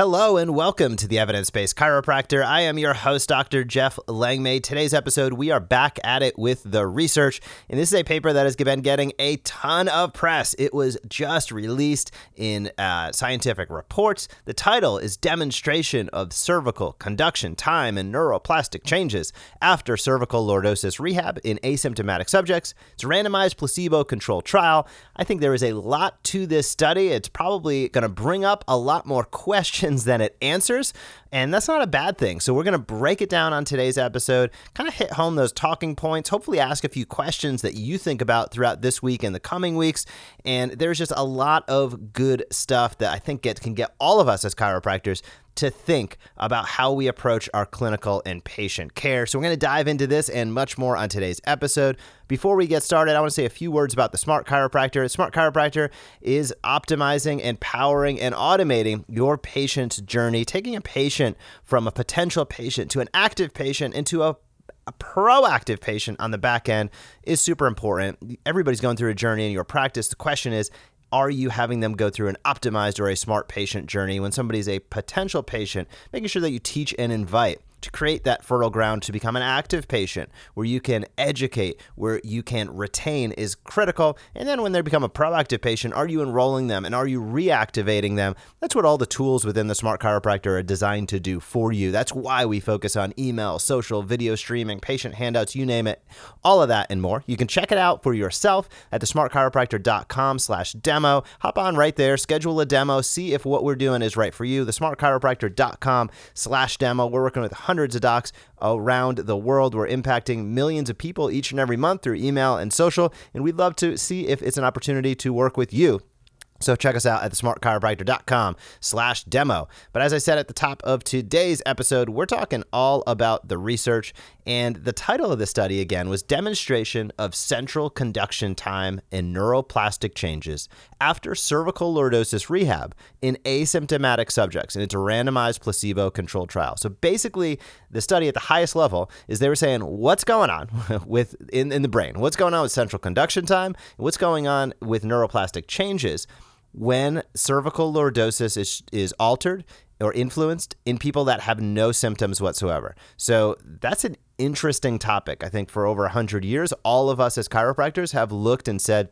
Hello and welcome to the Evidence Based Chiropractor. I am your host, Dr. Jeff Langmaid. Today's episode, we are back at it with the research, and this is a paper that has been getting a ton of press. It was just released in uh, Scientific Reports. The title is Demonstration of Cervical Conduction Time and Neuroplastic Changes After Cervical Lordosis Rehab in Asymptomatic Subjects. It's a randomized placebo controlled trial. I think there is a lot to this study. It's probably going to bring up a lot more questions questions than it answers. And that's not a bad thing. So we're going to break it down on today's episode, kind of hit home those talking points, hopefully ask a few questions that you think about throughout this week and the coming weeks. And there's just a lot of good stuff that I think get, can get all of us as chiropractors to think about how we approach our clinical and patient care. So, we're going to dive into this and much more on today's episode. Before we get started, I want to say a few words about the Smart Chiropractor. Smart Chiropractor is optimizing, empowering, and automating your patient's journey, taking a patient from a potential patient to an active patient into a a proactive patient on the back end is super important. Everybody's going through a journey in your practice. The question is, are you having them go through an optimized or a smart patient journey? When somebody's a potential patient, making sure that you teach and invite to create that fertile ground to become an active patient where you can educate, where you can retain is critical. And then when they become a proactive patient, are you enrolling them and are you reactivating them? That's what all the tools within the Smart Chiropractor are designed to do for you. That's why we focus on email, social, video streaming, patient handouts, you name it, all of that and more. You can check it out for yourself at thesmartchiropractor.com slash demo. Hop on right there, schedule a demo, see if what we're doing is right for you. Thesmartchiropractor.com slash demo. We're working with hundreds of docs around the world. We're impacting millions of people each and every month through email and social, and we'd love to see if it's an opportunity to work with you. So check us out at thesmartchiropractor.com slash demo. But as I said at the top of today's episode, we're talking all about the research. And the title of the study, again, was Demonstration of Central Conduction Time and Neuroplastic Changes After Cervical Lordosis Rehab in Asymptomatic Subjects. And it's a randomized placebo-controlled trial. So basically, the study at the highest level is they were saying what's going on with in, in the brain, what's going on with central conduction time, what's going on with neuroplastic changes when cervical lordosis is, is altered or influenced in people that have no symptoms whatsoever. So that's an interesting topic. I think for over 100 years, all of us as chiropractors have looked and said,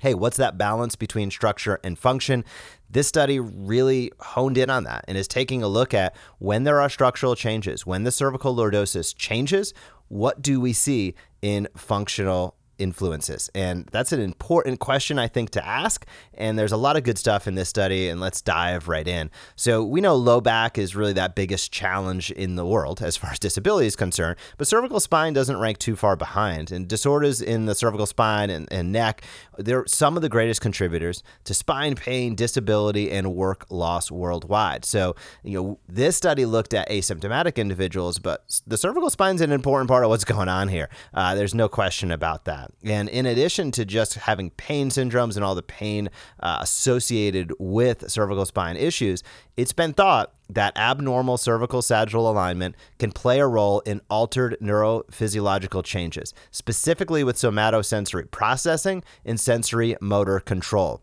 hey, what's that balance between structure and function? This study really honed in on that and is taking a look at when there are structural changes, when the cervical lordosis changes, what do we see in functional influences? And that's an important question, I think, to ask. And there's a lot of good stuff in this study, and let's dive right in. So, we know low back is really that biggest challenge in the world as far as disability is concerned, but cervical spine doesn't rank too far behind. And disorders in the cervical spine and, and neck, they're some of the greatest contributors to spine pain, disability, and work loss worldwide. So, you know, this study looked at asymptomatic individuals, but the cervical spine is an important part of what's going on here. Uh, there's no question about that. And in addition to just having pain syndromes and all the pain uh, associated with cervical spine issues, it's been thought that abnormal cervical sagittal alignment can play a role in altered neurophysiological changes, specifically with somatosensory processing and sensory motor control.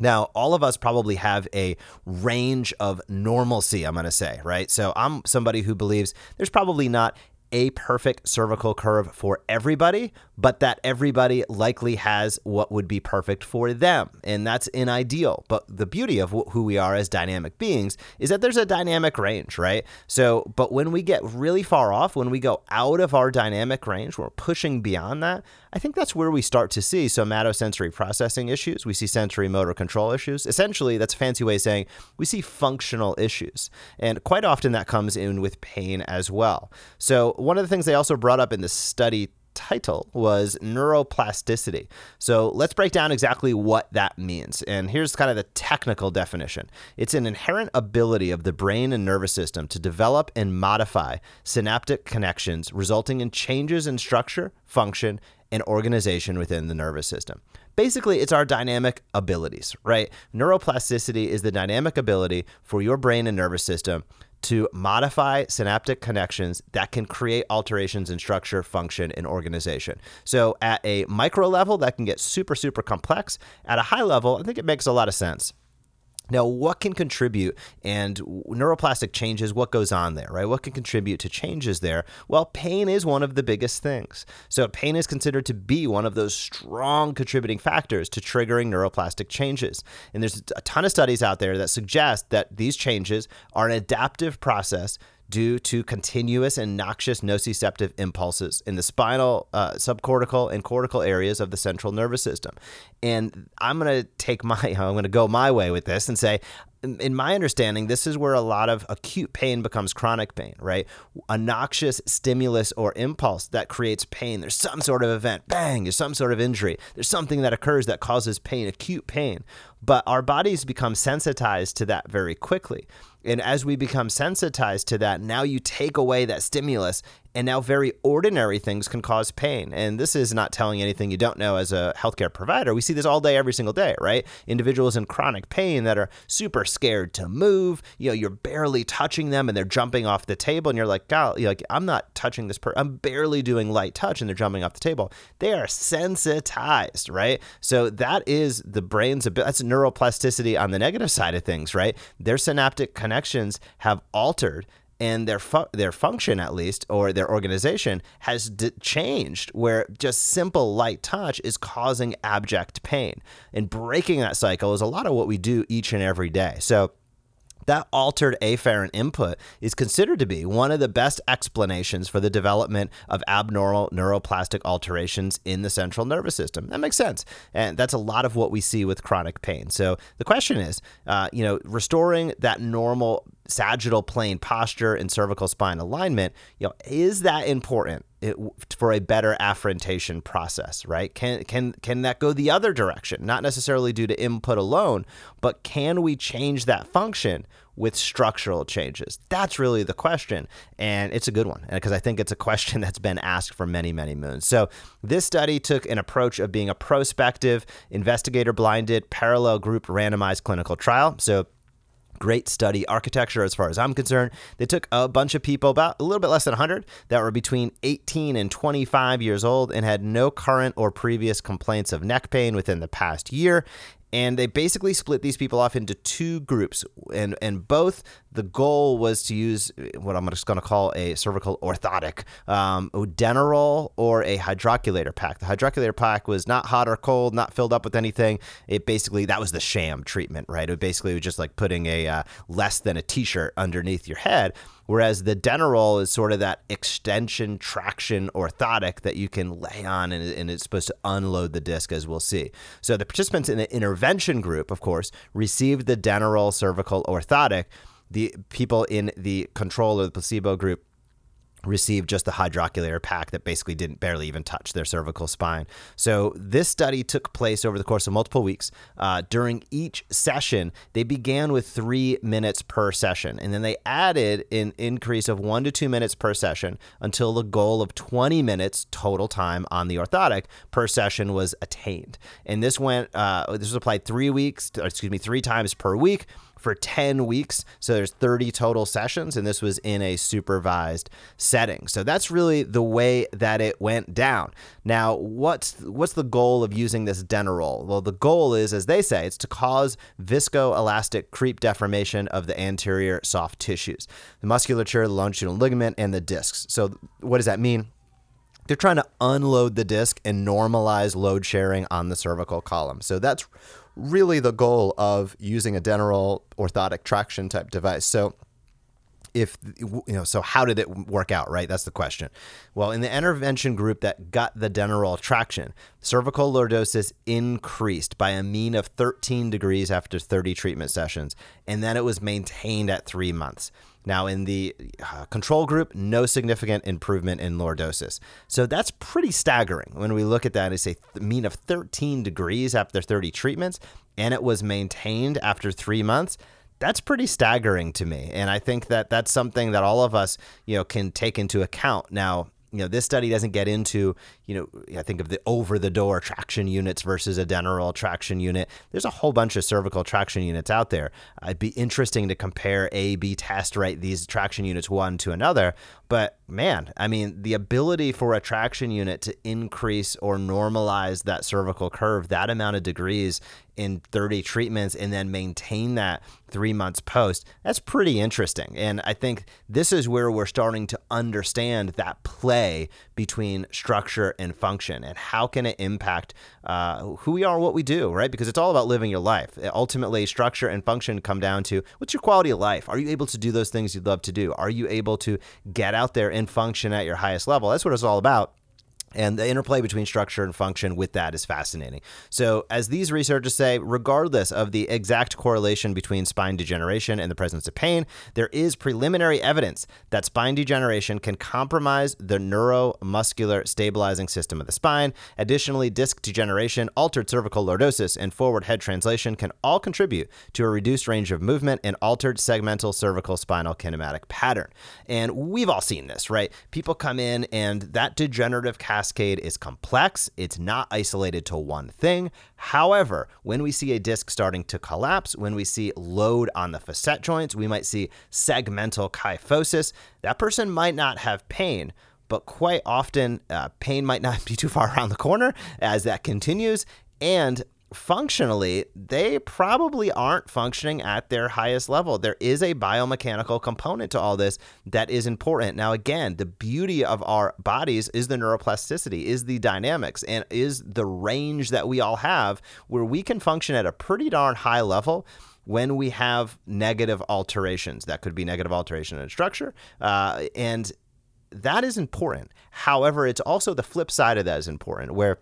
Now, all of us probably have a range of normalcy, I'm going to say, right? So I'm somebody who believes there's probably not a perfect cervical curve for everybody, but that everybody likely has what would be perfect for them. And that's an ideal. But the beauty of wh- who we are as dynamic beings is that there's a dynamic range, right? So, but when we get really far off, when we go out of our dynamic range, we're pushing beyond that, I think that's where we start to see somatosensory processing issues. We see sensory motor control issues. Essentially, that's a fancy way of saying we see functional issues. And quite often that comes in with pain as well. So, one of the things they also brought up in the study title was neuroplasticity. So let's break down exactly what that means. And here's kind of the technical definition it's an inherent ability of the brain and nervous system to develop and modify synaptic connections, resulting in changes in structure, function, and organization within the nervous system. Basically, it's our dynamic abilities, right? Neuroplasticity is the dynamic ability for your brain and nervous system to modify synaptic connections that can create alterations in structure, function, and organization. So, at a micro level, that can get super, super complex. At a high level, I think it makes a lot of sense. Now, what can contribute and neuroplastic changes, what goes on there, right? What can contribute to changes there? Well, pain is one of the biggest things. So, pain is considered to be one of those strong contributing factors to triggering neuroplastic changes. And there's a ton of studies out there that suggest that these changes are an adaptive process due to continuous and noxious nociceptive impulses in the spinal, uh, subcortical, and cortical areas of the central nervous system. And I'm going to take my, I'm going to go my way with this and say, in my understanding, this is where a lot of acute pain becomes chronic pain, right? A noxious stimulus or impulse that creates pain. There's some sort of event, bang, there's some sort of injury. There's something that occurs that causes pain, acute pain. But our bodies become sensitized to that very quickly. And as we become sensitized to that, now you take away that stimulus and now very ordinary things can cause pain. And this is not telling anything you don't know as a healthcare provider. We see this all day, every single day, right? Individuals in chronic pain that are super scared to move. You know, you're barely touching them and they're jumping off the table, and you're like, God, you're like, I'm not touching this person. I'm barely doing light touch, and they're jumping off the table. They are sensitized, right? So that is the brain's ability. that's neuroplasticity on the negative side of things, right? Their synaptic connections have altered and their fu- their function at least or their organization has d- changed where just simple light touch is causing abject pain and breaking that cycle is a lot of what we do each and every day so that altered afferent input is considered to be one of the best explanations for the development of abnormal neuroplastic alterations in the central nervous system. That makes sense. And that's a lot of what we see with chronic pain. So the question is, uh, you know, restoring that normal sagittal plane posture and cervical spine alignment, you know, is that important? For a better afferentation process, right? Can can can that go the other direction? Not necessarily due to input alone, but can we change that function with structural changes? That's really the question, and it's a good one because I think it's a question that's been asked for many many moons. So this study took an approach of being a prospective, investigator-blinded, parallel group randomized clinical trial. So great study architecture as far as I'm concerned. They took a bunch of people, about a little bit less than 100, that were between 18 and 25 years old and had no current or previous complaints of neck pain within the past year and they basically split these people off into two groups and and both the goal was to use what i'm just going to call a cervical orthotic um, Denneroll or a hydrocollator pack the hydrocollator pack was not hot or cold not filled up with anything it basically that was the sham treatment right it basically was just like putting a uh, less than a t-shirt underneath your head Whereas the Denneroll is sort of that extension traction orthotic that you can lay on and, and, it's supposed to unload the disc, as we'll see. So the participants in the intervention group, of course, received the Denneroll cervical orthotic. The people in the control or the placebo group received just the hydrocollator pack that basically didn't barely even touch their cervical spine. So this study took place over the course of multiple weeks. Uh, during each session, they began with three minutes per session, and then they added an increase of one to two minutes per session until the goal of 20 minutes total time on the orthotic per session was attained. And this went, uh, this was applied three weeks, excuse me, three times per week for 10 weeks. So there's 30 total sessions, and this was in a supervised setting. So that's really the way that it went down. Now, what's what's the goal of using this Denneroll? Well, the goal is, as they say, it's to cause viscoelastic creep deformation of the anterior soft tissues, the musculature, the longitudinal ligament, and the discs. So what does that mean? They're trying to unload the disc and normalize load sharing on the cervical column. So that's really the goal of using a Denneroll orthotic traction type device. So if you know so how did it work out right that's the question well in the intervention group that got the Denneroll traction cervical lordosis increased by a mean of 13 degrees after 30 treatment sessions and then it was maintained at three months now, in the uh, control group, no significant improvement in lordosis. So that's pretty staggering when we look at that and say th- mean of 13 degrees after 30 treatments, and it was maintained after three months. That's pretty staggering to me, and I think that that's something that all of us, you know, can take into account. Now, you know, this study doesn't get into, you know, I think of the over the door traction units versus a Denneroll traction unit. There's a whole bunch of cervical traction units out there. It'd be interesting to compare A, B test, right, these traction units one to another. But man, I mean, the ability for a traction unit to increase or normalize that cervical curve that amount of degrees in 30 treatments and then maintain that three months post, that's pretty interesting. And I think this is where we're starting to understand that play between structure and function and how can it impact uh, who we are, what we do, right? Because it's all about living your life. Ultimately, structure and function come down to what's your quality of life? Are you able to do those things you'd love to do? Are you able to get out there and function at your highest level? That's what it's all about. And the interplay between structure and function with that is fascinating. So, as these researchers say, regardless of the exact correlation between spine degeneration and the presence of pain, there is preliminary evidence that spine degeneration can compromise the neuromuscular stabilizing system of the spine. Additionally, disc degeneration, altered cervical lordosis, and forward head translation can all contribute to a reduced range of movement and altered segmental cervical spinal kinematic pattern. And we've all seen this, right? People come in and that degenerative cascade cascade is complex. It's not isolated to one thing. However, when we see a disc starting to collapse, when we see load on the facet joints, we might see segmental kyphosis. That person might not have pain, but quite often uh, pain might not be too far around the corner as that continues. And functionally, they probably aren't functioning at their highest level. There is a biomechanical component to all this that is important. Now, again, the beauty of our bodies is the neuroplasticity, is the dynamics, and is the range that we all have where we can function at a pretty darn high level when we have negative alterations. That could be negative alteration in structure. Uh, and that is important. However, it's also the flip side of that is important, where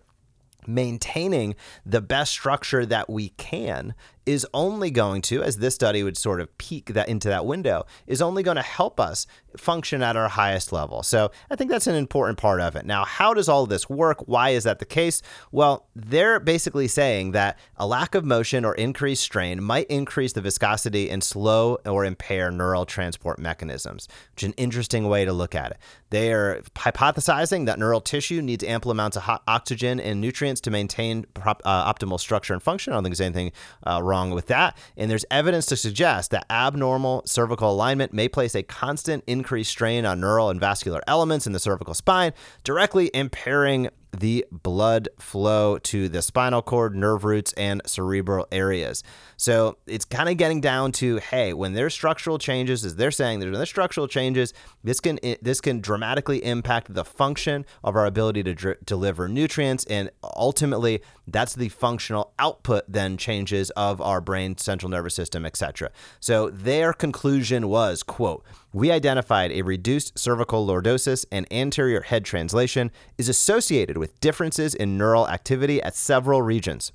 maintaining the best structure that we can is only going to, as this study would sort of peek that into that window, is only going to help us function at our highest level. So I think that's an important part of it. Now, how does all this work? Why is that the case? Well, they're basically saying that a lack of motion or increased strain might increase the viscosity and slow or impair neural transport mechanisms, which is an interesting way to look at it. They are hypothesizing that neural tissue needs ample amounts of oxygen and nutrients to maintain prop, uh, optimal structure and function. I don't think there's anything uh, wrong with that. And there's evidence to suggest that abnormal cervical alignment may place a constant increased strain on neural and vascular elements in the cervical spine, directly impairing the blood flow to the spinal cord, nerve roots, and cerebral areas. So it's kind of getting down to hey, when there's structural changes, as they're saying, there's, there's structural changes, this can this can dramatically impact the function of our ability to deliver nutrients, and ultimately, that's the functional output then changes of our brain, central nervous system, etc. So their conclusion was, quote we identified a reduced cervical lordosis and anterior head translation is associated with differences in neural activity at several regions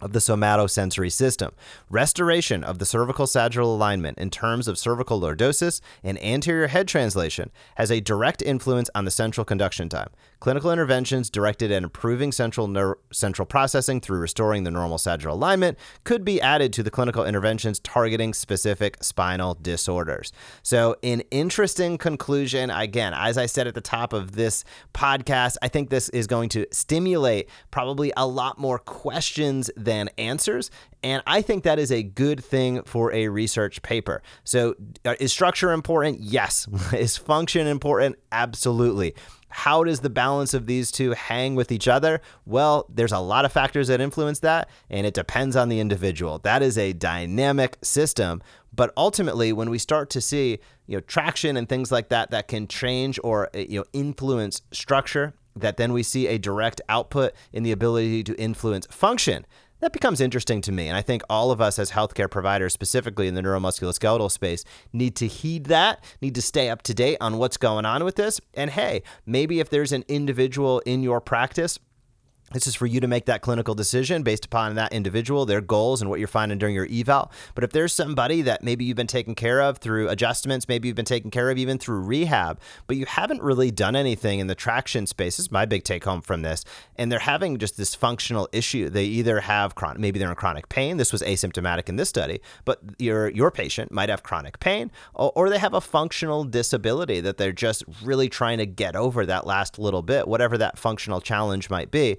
of the somatosensory system. Restoration of the cervical sagittal alignment in terms of cervical lordosis and anterior head translation has a direct influence on the central conduction time. Clinical interventions directed at improving central ner- central processing through restoring the normal sagittal alignment could be added to the clinical interventions targeting specific spinal disorders. So, an interesting conclusion. Again, as I said at the top of this podcast, I think this is going to stimulate probably a lot more questions than answers. And I think that is a good thing for a research paper. So, uh, is structure important? Yes. is function important? Absolutely. How does the balance of these two hang with each other? Well, there's a lot of factors that influence that, and it depends on the individual. That is a dynamic system. But ultimately, when we start to see you know traction and things like that that can change or you know influence structure, that then we see a direct output in the ability to influence function that becomes interesting to me. And I think all of us as healthcare providers, specifically in the neuromusculoskeletal space, need to heed that, need to stay up to date on what's going on with this. And hey, maybe if there's an individual in your practice This is for you to make that clinical decision based upon that individual, their goals, and what you're finding during your eval. But if there's somebody that maybe you've been taken care of through adjustments, maybe you've been taken care of even through rehab, but you haven't really done anything in the traction space, this is my big take home from this, and they're having just this functional issue. They either have chronic, maybe they're in chronic pain. This was asymptomatic in this study, but your your patient might have chronic pain, or, or they have a functional disability that they're just really trying to get over that last little bit, whatever that functional challenge might be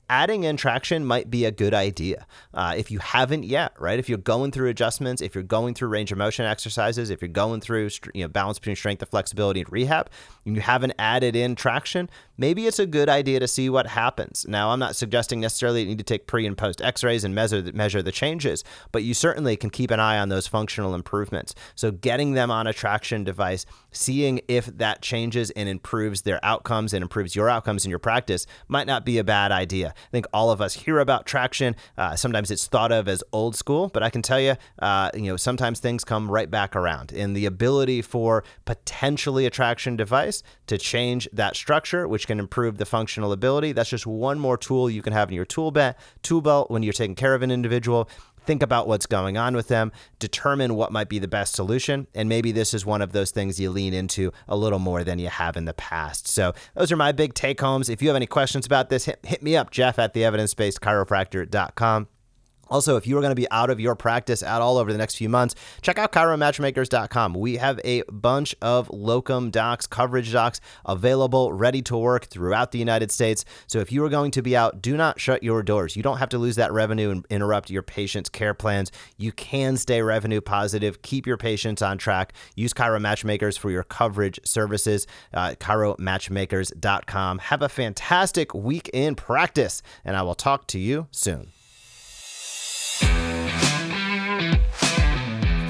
adding in traction might be a good idea. Uh, if you haven't yet, right? If you're going through adjustments, if you're going through range of motion exercises, if you're going through you know balance between strength and flexibility and rehab, and you haven't added in traction, maybe it's a good idea to see what happens. Now, I'm not suggesting necessarily you need to take pre and post X-rays and measure the, measure the changes, but you certainly can keep an eye on those functional improvements. So getting them on a traction device, seeing if that changes and improves their outcomes and improves your outcomes in your practice might not be a bad idea. I think all of us hear about traction. Uh, sometimes it's thought of as old school, but I can tell you, uh, you know, sometimes things come right back around. And the ability for potentially a traction device to change that structure, which can improve the functional ability, that's just one more tool you can have in your tool belt. Tool belt when you're taking care of an individual think about what's going on with them, determine what might be the best solution, and maybe this is one of those things you lean into a little more than you have in the past. So, those are my big take homes. If you have any questions about this, hit, hit me up, Jeff at the evidence-based chiropractor.com. Also, if you are going to be out of your practice at all over the next few months, check out chiromatchmakers.com. We have a bunch of locum docs, coverage docs available, ready to work throughout the United States. So if you are going to be out, do not shut your doors. You don't have to lose that revenue and interrupt your patients' care plans. You can stay revenue positive, keep your patients on track. Use Chiro Matchmakers for your coverage services, uh, chiromatchmakers.com. Have a fantastic week in practice, and I will talk to you soon.